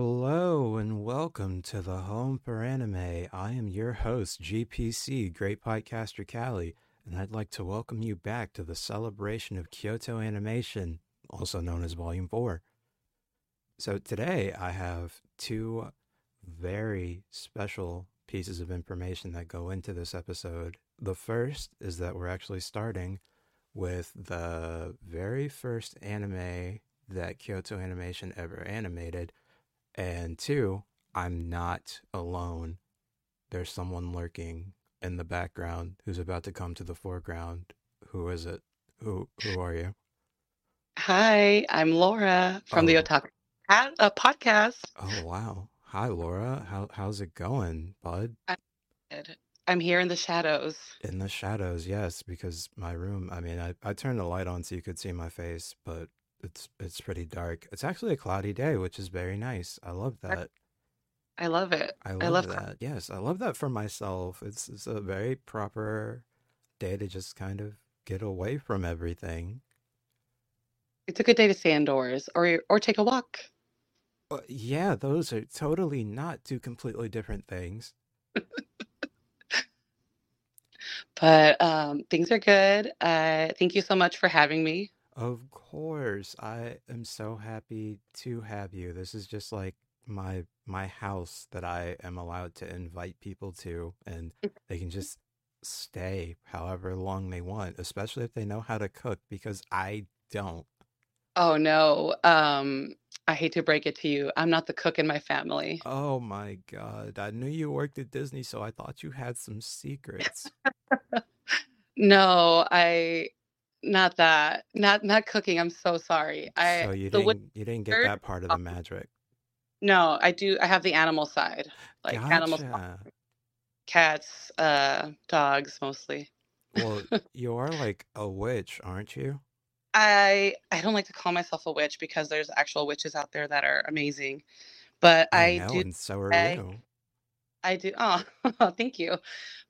Hello and welcome to the Home for Anime. I am your host, GPC, Great Podcaster Cali, and I'd like to welcome you back to the celebration of Kyoto Animation, also known as Volume 4. So today I have two very special pieces of information that go into this episode. The first is that we're actually starting with the very first anime that Kyoto Animation ever animated and two, I'm not alone. There's someone lurking in the background who's about to come to the foreground. Who is it? Who who are you? Hi, I'm Laura from the Oh, Otaku Pod- uh, podcast. oh wow. Hi Laura. How how's it going, bud? I'm here in the shadows. In the shadows, yes, because my room, I mean, I, I turned the light on so you could see my face, but it's it's pretty dark. It's actually a cloudy day, which is very nice. I love that. I love it. I I love love. cl- that. Yes, I love that for myself. It's it's a very proper day to just kind of get away from everything. It's a good day to stay indoors or or take a walk. Uh, yeah, those are totally not two completely different things. But um, things are good. Uh, thank you so much for having me. Of course, I am so happy to have you. This is just like my my house that I am allowed to invite people to, and they can just stay however long they want, especially if they know how to cook, because I don't. Oh no, um, I hate to break it to you. I'm not the cook in my family. Oh my God. I knew you worked at Disney, so I thought you had some secrets. No, I not that. Not not cooking. I'm so sorry. I So you didn't you didn't get that part of the magic. No, I do. I have the animal side, like animals, cats, uh, dogs mostly. Well, you are like a witch, aren't you? I I don't like to call myself a witch because there's actual witches out there that are amazing, but I I know, do and so are like you. I do. Oh, thank you.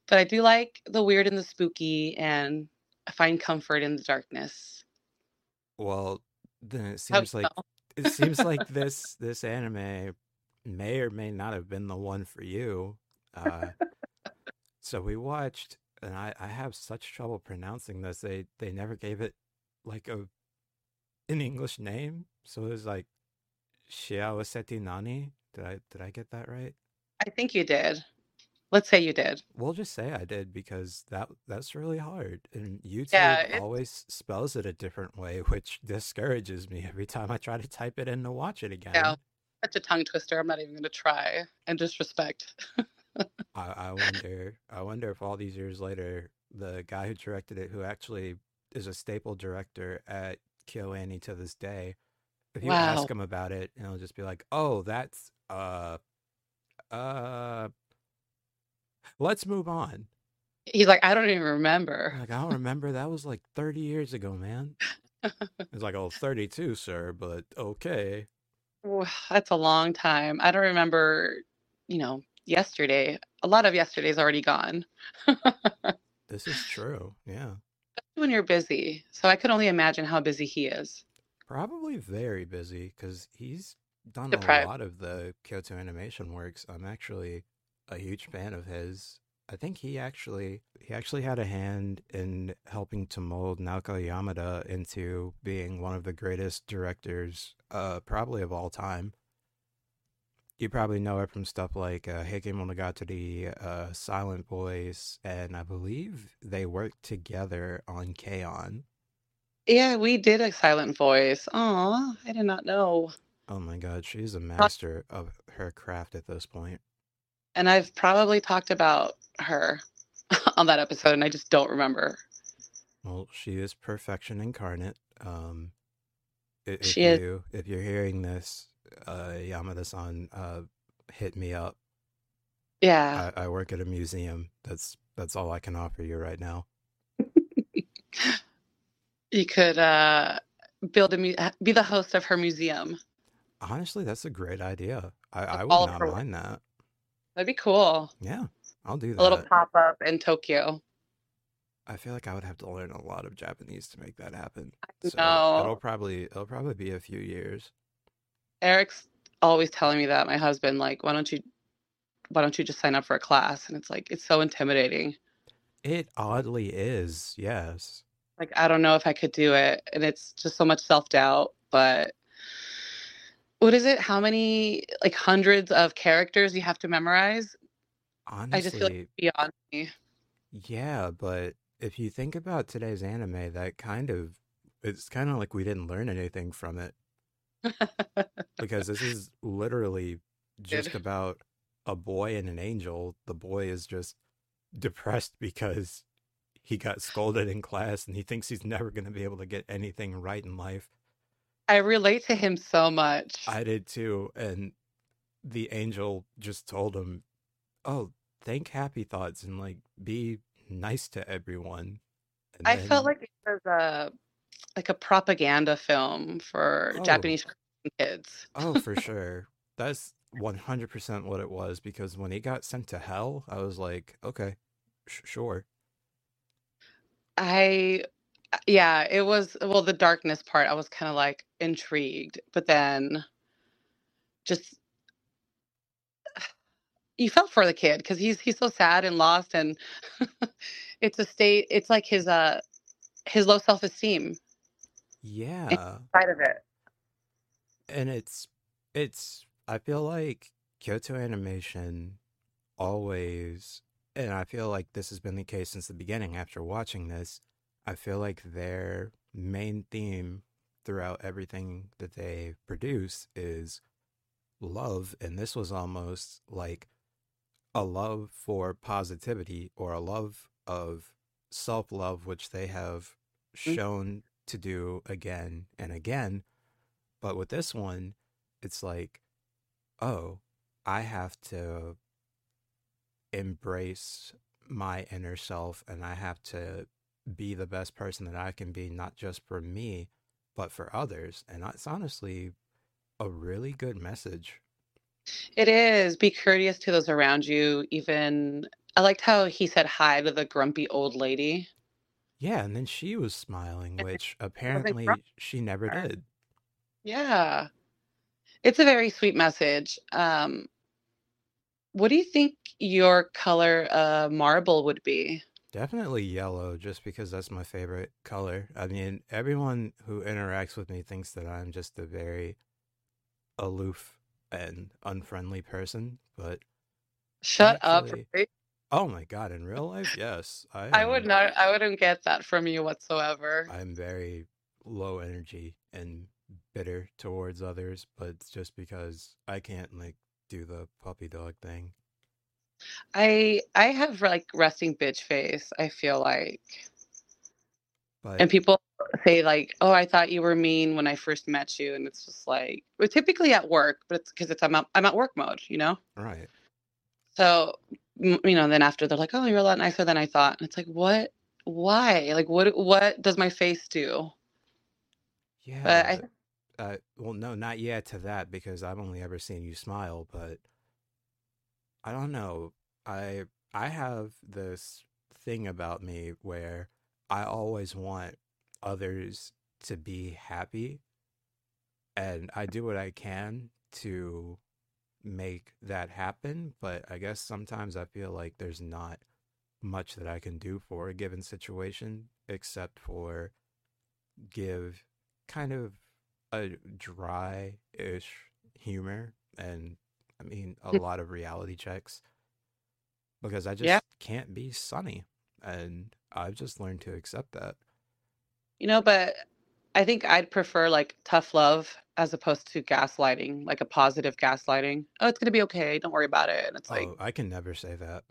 But I do like the weird and the spooky, and I find comfort in the darkness. Well, then it seems like it seems like this this anime may or may not have been the one for you. Uh, so we watched, and I I have such trouble pronouncing this. They they never gave it like a an English name, so it was like Shiawasette Naani. Did I did I get that right? I think you did. Let's say you did. We'll just say I did because that that's really hard. And Yeah, YouTube it's always spells it a different way, which discourages me every time I try to type it in to watch it again. yeah, such a tongue twister. I'm not even gonna try. And disrespect. I, I wonder I wonder if all these years later, the guy who directed it, who actually is a staple director at KyoAni to this day, if you ask him about it, and he'll just be like, "Oh, that's uh uh let's move on." He's like, I don't even remember. I'm like, I don't remember. That was like 30 years ago, man. It's like, oh, 32, sir, but okay. Ooh, That's a long time. I don't remember, you know, yesterday. A lot of yesterday's already gone This is true. Yeah. when you're busy. So I could only imagine how busy he is. Probably very busy because he's done a lot of the Kyoto animation works. I'm actually a huge fan of his. I think he actually he actually had a hand in helping to mold Naoko Yamada into being one of the greatest directors uh probably of all time. You probably know it from stuff like uh, Heike Monogatari, uh, Silent Voice, and I believe they worked together on K-On! Yeah, we did a silent voice. Aw, I did not know. Oh my god, she's a master of her craft at this point. And I've probably talked about her on that episode, and I just don't remember. Well, she is perfection incarnate. Um, if She is, you if you're hearing this, uh, Yamada-san, uh, hit me up. yeah. I, I work at a museum. That's that's all I can offer you right now. You could uh, build a mu- be the host of her museum. Honestly, that's a great idea. I, I would not mind that. That'd be cool. Yeah, I'll do that. A little pop up in Tokyo. I feel like I would have to learn a lot of Japanese to make that happen. So it'll probably it'll probably be a few years. Eric's always telling me that my husband like, "Why don't you why don't you just sign up for a class?" And it's like it's so intimidating. It oddly is, yes. Like I don't know if I could do it, and it's just so much self-doubt, but what is it? How many like hundreds of characters you have to memorize? I just feel like Honestly, beyond me. yeah, but if you think about today's anime, that kind of it's kind of like we didn't learn anything from it because this is literally just about a boy and an angel. The boy is just depressed because he got scolded in class and he thinks he's never going to be able to get anything right in life. I relate to him so much. I did too. And the angel just told him, Oh, think happy thoughts and like be nice to everyone. And I felt like it was a like a propaganda film for oh, Japanese kids. oh, for sure. That's 100% what it was because when he got sent to hell, I was like, okay, sh- sure. I yeah, it was well, the darkness part, I was kind of like intrigued, but then just you felt for the kid because he's he's so sad and lost, and it's a state. It's like his uh his low self esteem Yeah. side of it. And it's, it's, I feel like Kyoto Animation always, and I feel like this has been the case since the beginning after watching this, I feel like their main theme throughout everything that they produce is love. And this was almost like a love for positivity or a love of self love, which they have Mm, shown to do again and again. But with this one, it's like, oh, I have to embrace my inner self and I have to be the best person that I can be, not just for me, but for others. And it's honestly a really good message. It is. Be courteous to those around you. Even I liked how he said hi to the grumpy old lady. Yeah, and then she was smiling, which it wasn't grumpy. apparently she never did. Yeah, it's a very sweet message. Um, what do you think your color uh, marble would be? Definitely yellow, just because that's my favorite color. I mean, everyone who interacts with me thinks that I'm just a very aloof and unfriendly person, but Shut up, right? oh my God, in real life, yes, I I would not. I wouldn't get that from you whatsoever. I'm very low energy and bitter towards others, but it's just because I can't like do the puppy dog thing. I I have like resting bitch face. I feel like, But and people say like, "Oh, I thought you were mean when I first met you," and it's just like, we're typically at work, but it's because it's I'm at, I'm at work mode, you know. right, So, you know, then after they're like, "Oh, you're a lot nicer than I thought," and it's like, what? Why? Like, what? What does my face do? But I. Uh, well, no, not yet to that because I've only ever seen you smile, but I don't know. I I have this thing about me where I always want others to be happy and I do what I can to make that happen, but I guess sometimes I feel like there's not much that I can do for a given situation except for give kind of a dry-ish humor and I mean a lot of reality checks because I yeah, just can't be sunny. And I've just learned to accept that. you know, but I think I'd prefer like tough love as opposed to gaslighting, like a positive gaslighting. Oh, it's gonna be okay. Don't worry about it. And it's like Oh, I can never say that.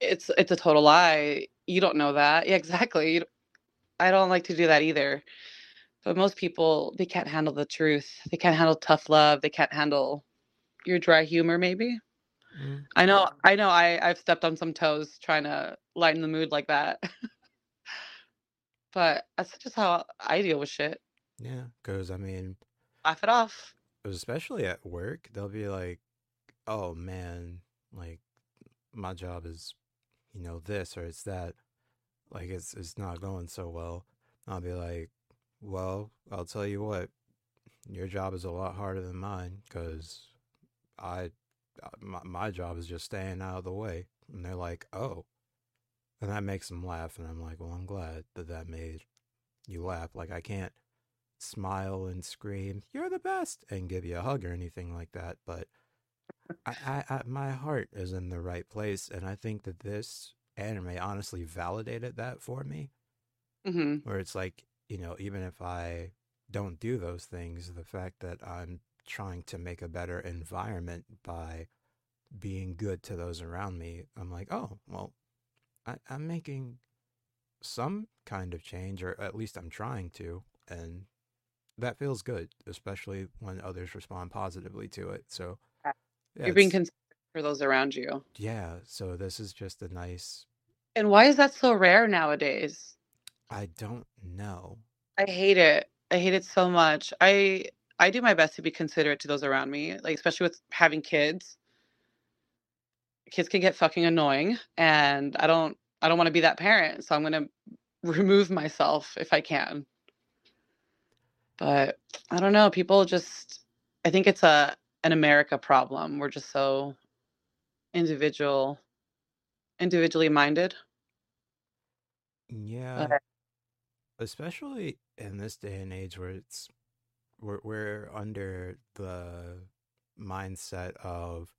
it's it's a total lie. You don't know that. Yeah, exactly. You d- I don't like to do that either. But most people they can't handle the truth. They can't handle tough love. They can't handle your dry humor. Maybe. Mm, I know. I know. I I've stepped on some toes trying to lighten the mood like that. but that's just how I deal with shit. yeah, because I mean, Laugh it off. especially at work, they'll be like, oh man, like my job is, you know, this or it's that. Like it's it's not going so well. I'll be like, well, I'll tell you what, your job is a lot harder than mine because I, uh, my, my job is just staying out of the way. And they're like, oh. And that makes them laugh. And I'm like, well, I'm glad that that made you laugh. Like, I can't smile and scream, you're the best, and give you a hug or anything like that. But I, I, I my heart is in the right place. And I think that this anime honestly validated that for me. Mm-hmm. Where it's like, you know, even if I don't do those things, the fact that I'm trying to make a better environment by being good to those around me, I'm like, oh, well, I, I'm making some kind of change, or at least I'm trying to. And that feels good, especially when others respond positively to it. So, yeah, you're being considerate for those around you. Yeah. So, this is just a nice. And why is that so rare nowadays? I don't know. I hate it. I hate it so much. I I do my best to be considerate to those around me, like especially with having kids. Kids can get fucking annoying, and I don't I don't want to be that parent, so I'm gonna remove myself if I can. But I don't know. People just I think it's a an America problem. We're just so individual individually minded. Yeah. Especially in this day and age where it's we're we're under the mindset of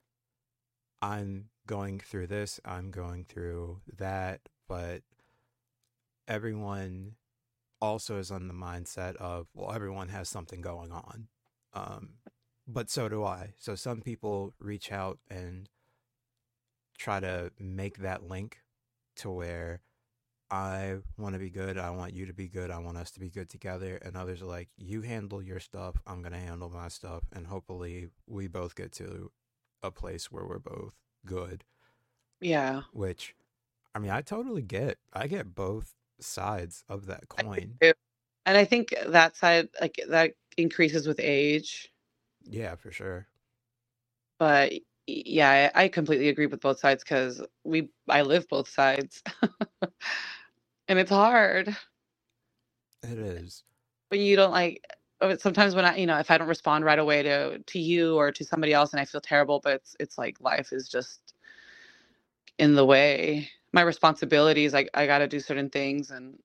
I'm going through this, I'm going through that, but everyone also is on the mindset of well everyone has something going on. Um but so do I. So some people reach out and try to make that link to where I want to be good. I want you to be good. I want us to be good together. And others are like, you handle your stuff. I'm going to handle my stuff. And hopefully we both get to a place where we're both good. Yeah. Which, I mean, I totally get. I get both sides of that coin. And I think that side, like, that increases with age. Yeah, for sure. But yeah, I completely agree with both sides because we I live both sides. and it's hard. It is. But you don't like uh, sometimes when I, you know, if I don't respond right away to to you or to somebody else and I feel terrible, but it's it's like life is just in the way. My responsibilities, like I got to do certain things and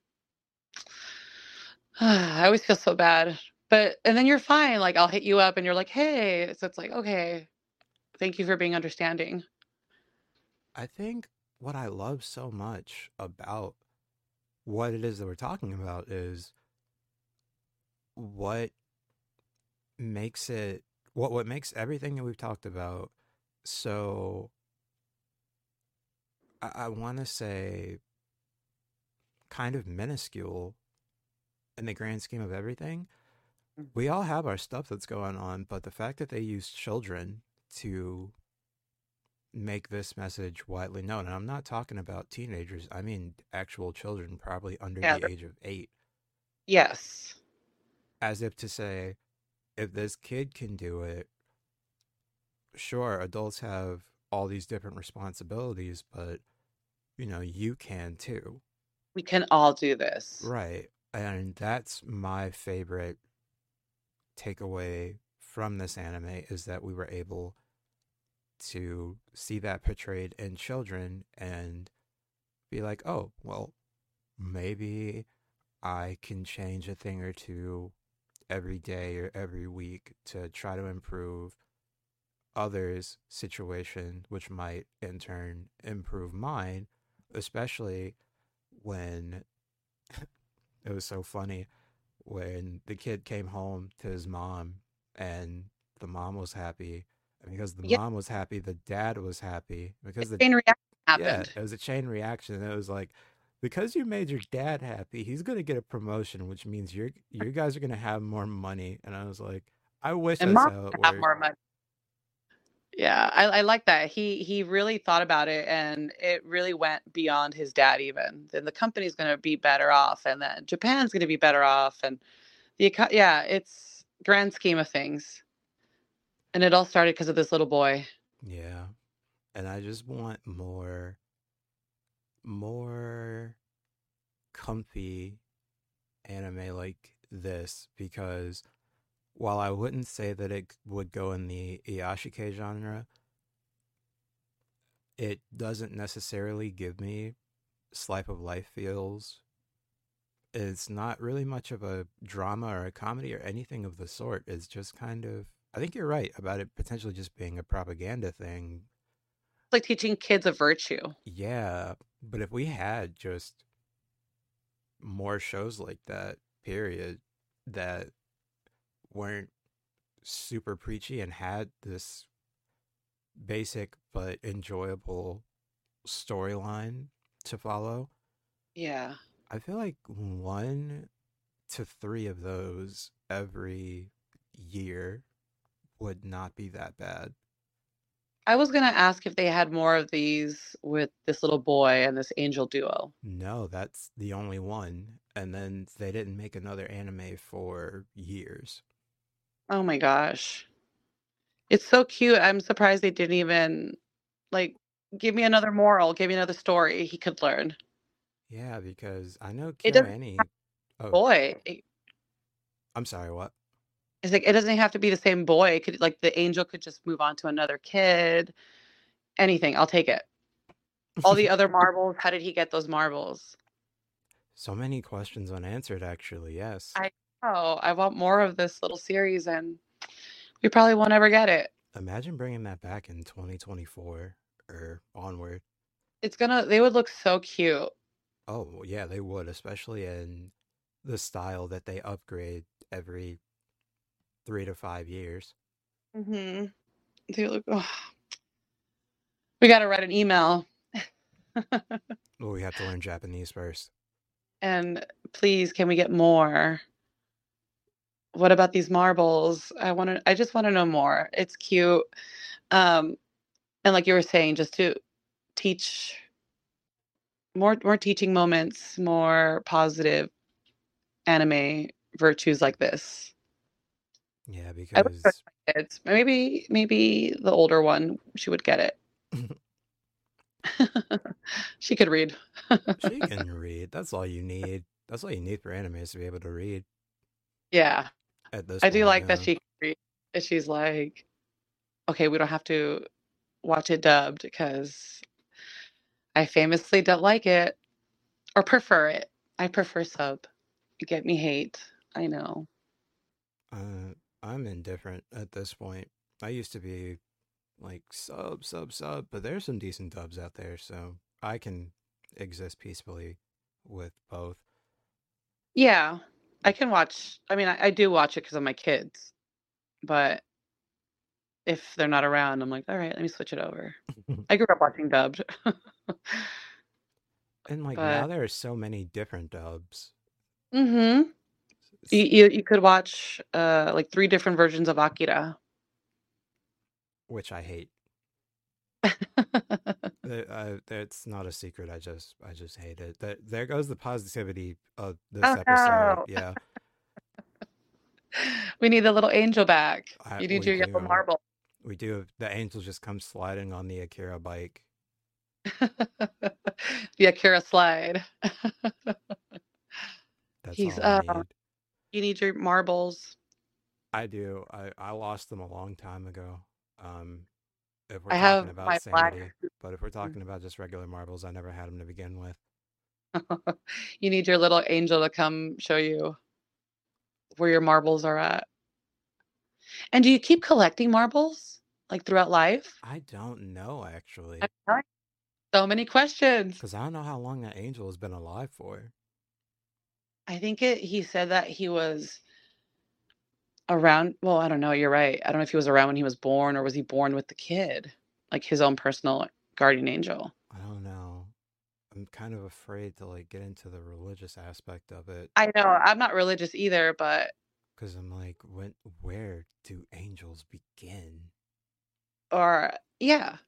uh, I always feel so bad. But and then you're fine. Like I'll hit you up and you're like, "Hey." So it's like, "Okay. Thank you for being understanding." I think what I love so much about what it is that we're talking about is what makes it what what makes everything that we've talked about so I, I want to say kind of minuscule in the grand scheme of everything. Mm. We all have our stuff that's going on, but the fact that they use children to make this message widely known. And I'm not talking about teenagers, I mean actual children, probably under yeah. the age of eight. Yes. As if to say, if this kid can do it, sure, adults have all these different responsibilities, but you know, you can too. We can all do this. Right. And that's my favorite takeaway from this anime is that we were able to see that portrayed in children and be like, oh, well, maybe I can change a thing or two every day or every week to try to improve others' situation, which might in turn improve mine, especially when it was so funny when the kid came home to his mom and the mom was happy and because the mom was happy, the dad was happy. Because the chain reaction happened. Yeah, it was a chain reaction. And it was like, because you made your dad happy, he's gonna get a promotion, which means you're you guys are gonna have more money. And I was like, I wish and that's how it have more money. Yeah, I, I like that. He he really thought about it, and it really went beyond his dad. Even then, the company's going to be better off, and then Japan's going to be better off, and the yeah, it's grand scheme of things. And it all started because of this little boy. Yeah. And I just want more more comfy anime like this because while I wouldn't say that it would go in the Iyashikei genre, it doesn't necessarily give me slice of life feels. It's not really much of a drama or a comedy or anything of the sort. It's just kind of I think you're right about it potentially just being a propaganda thing. It's like teaching kids a virtue. Yeah, but if we had just more shows like that, period, that weren't super preachy and had this basic but enjoyable storyline to follow. Yeah. I feel like one to three of those every year would not be that bad. I was gonna ask if they had more of these with this little boy and this angel duo. No, that's the only one. And then they didn't make another anime for years. Oh my gosh. It's so cute. I'm surprised they didn't even like give me another moral, give me another story he could learn. Yeah, because I know KyoAni. Oh, boy. I'm sorry, what? It's like it doesn't have to be the same boy. It could like the angel could just move on to another kid. Anything, I'll take it. All the other marbles, how did he get those marbles? So many questions unanswered, actually. Yes. I Oh, I want more of this little series and we probably won't ever get it. Imagine bringing that back in 2024 or er, onward. It's gonna they would look so cute. Oh, yeah, they would, especially in the style that they upgrade every three to five years. Mm-hmm. They look oh. We gotta write an email. Well, we have to learn Japanese first. and please can we get more? What about these marbles? I want to I just want to know more. It's cute. Um and like you were saying just to teach more more teaching moments, more positive anime virtues like this. Yeah, I would because push my kids. Maybe maybe the older one she would get it. she could read. she can read. That's all you need. That's all you need for anime is to be able to read yeah. at this I do point, like that yeah. she can read. and She's like, okay, we don't have to watch it dubbed because I famously don't like it or prefer it. I prefer sub. Get me hate. I know. Uh, I'm indifferent at this point. I used to be like sub, sub, sub, but there's some decent dubs out there, so I can exist peacefully with both. Yeah, I can watch. I mean, I, I do watch it because of my kids, but if they're not around, I'm like, all right, let me switch it over. I grew up watching dubbed. And like But- now there are so many different dubs. mm-hmm. You, you you could watch uh like three different versions of Akira. which I hate. I, it's not a secret. I just, I just hate it. That there goes the positivity of this Oh, episode. no. Yeah, we need the little angel back. I- You need we your yellow do. marble. we do. The angel just comes sliding on the Akira bike. the Akira slide. That's He's, all I uh, need. You need your marbles. I do. I, I lost them a long time ago. Um, if we're I talking have about black- sanity, but if we're talking about just regular marbles, I never had them to begin with. you need your little angel to come show you where your marbles are at. And do you keep collecting marbles like throughout life? I don't know actually, So many questions. because I don't know how long that angel has been alive for. I think it he said that he was around well, I don't know, you're right. I don't know if he was around when he was born or was he born with the kid? Like his own personal guardian angel. I don't know. I'm kind of afraid to like get into the religious aspect of it I know, I'm not religious either, but because I'm like, when, where do angels begin? or yeah.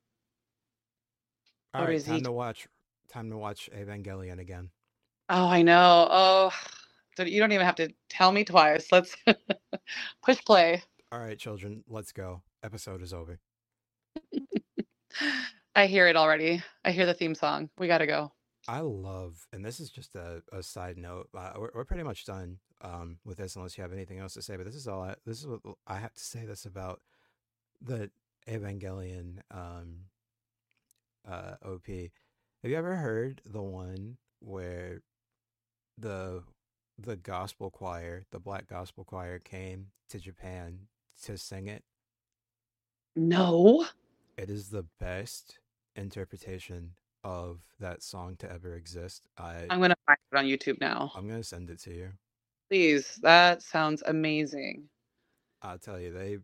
All Or right, is he time to watch. Time to watch Evangelion again. Oh, I know. Oh, you don't even have to tell me twice. Let's push play. All right, children, let's go. Episode is over. I hear it already. I hear the theme song. We got to go. I love, and this is just a, a side note. Uh, we're, we're pretty much done um, with this, unless you have anything else to say. But this is all. I, this is what I have to say. This about the Evangelion um, uh, OP. Have you ever heard the one where the the gospel choir, the black gospel choir, came to Japan to sing it? No. It is the best interpretation of that song to ever exist. I I'm gonna find it on YouTube now. I'm gonna send it to you. Please, that sounds amazing. I'll tell you, they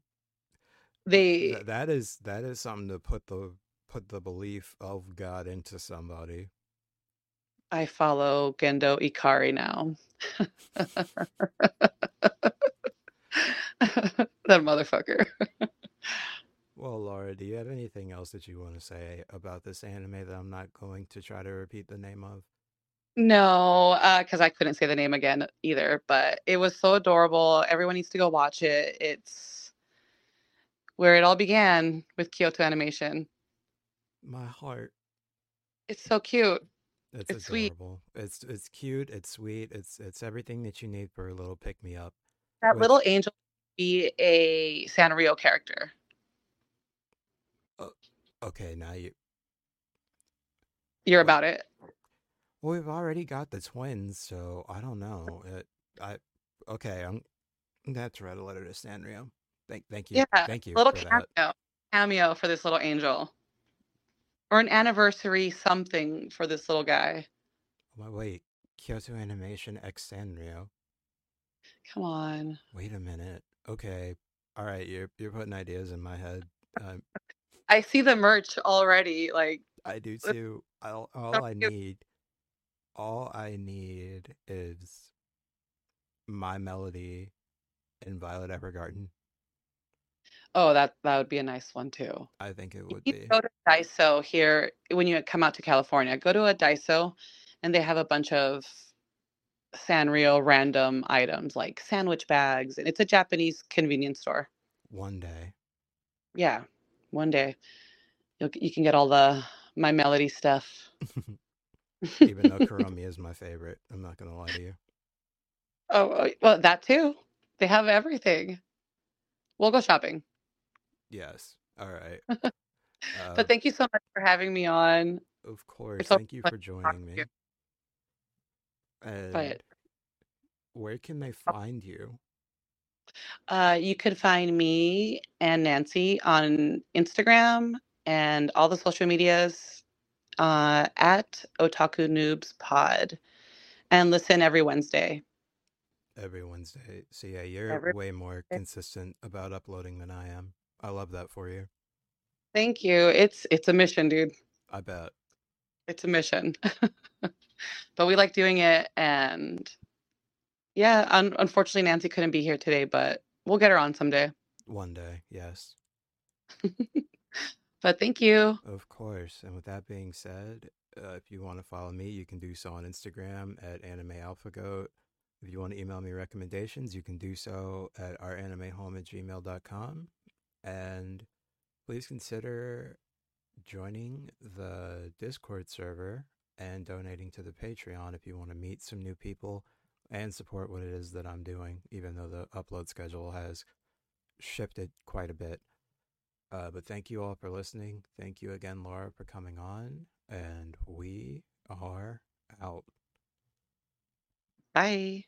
They th- that is that is something to put the put the belief of God into somebody. I follow Gendo Ikari now. that motherfucker. Well, Laura, do you have anything else that you want to say about this anime that I'm not going to try to repeat the name of? No, uh, because I couldn't say the name again either, but it was so adorable. Everyone needs to go watch it. It's where it all began with Kyoto Animation. My heart. It's so cute. It's, It's sweet. It's it's cute. It's sweet. It's it's everything that you need for a little pick me up. That Which little angel be a Sanrio character. Oh, okay, now you You're about it. well we've already got the twins, so I don't know. It, I okay, I'm I'm gonna have to write a letter to Sanrio. Thank thank you. Yeah, Thank you little for that. cameo. Cameo for this little angel. Or an anniversary something for this little guy. Wait, wait. Kyoto Animation X Sanrio. Come on. Wait a minute. Okay. All right, you're you're putting ideas in my head. Um, I see the merch already. Like, I do too. All, I need, all I need is my melody in Violet Evergarden. Oh, that that would be a nice one too. I think it would be. go to Daiso here when you come out to California. Go to a Daiso, and they have a bunch of Sanrio random items like sandwich bags, and it's a Japanese convenience store. One day. Yeah, one day you'll, you can get all the my melody stuff. Even though Kuromi is my favorite, I'm not gonna lie to you. Oh, uh, well, that too. They have everything. We'll go shopping. Yes. All right. But Uh, thank you so much for having me on. of course. Thank you for joining me. And But where can they find you? uh, you could find me and Nancy on Instagram and all the social medias uh, at Otaku Noobs Pod, and listen every Wednesday. Every Wednesday. So yeah, you're Every way more consistent about uploading than I am. I love that for you. Thank you. It's it's a mission, dude. I bet. It's a mission. but we like doing it, and yeah, un- unfortunately, Nancy couldn't be here today, but we'll get her on someday. One day, yes. But thank you. Of course. And with that being said, uh, if you want to follow me, you can do so on Instagram at animealphagoat. If you want to email me recommendations, you can do so at ouranimehome at gmail.com. And please consider joining the Discord server and donating to the Patreon if you want to meet some new people and support what it is that I'm doing, even though the upload schedule has shifted quite a bit. Uh, but thank you all for listening. Thank you again, Laura, for coming on. And we are out. Bye.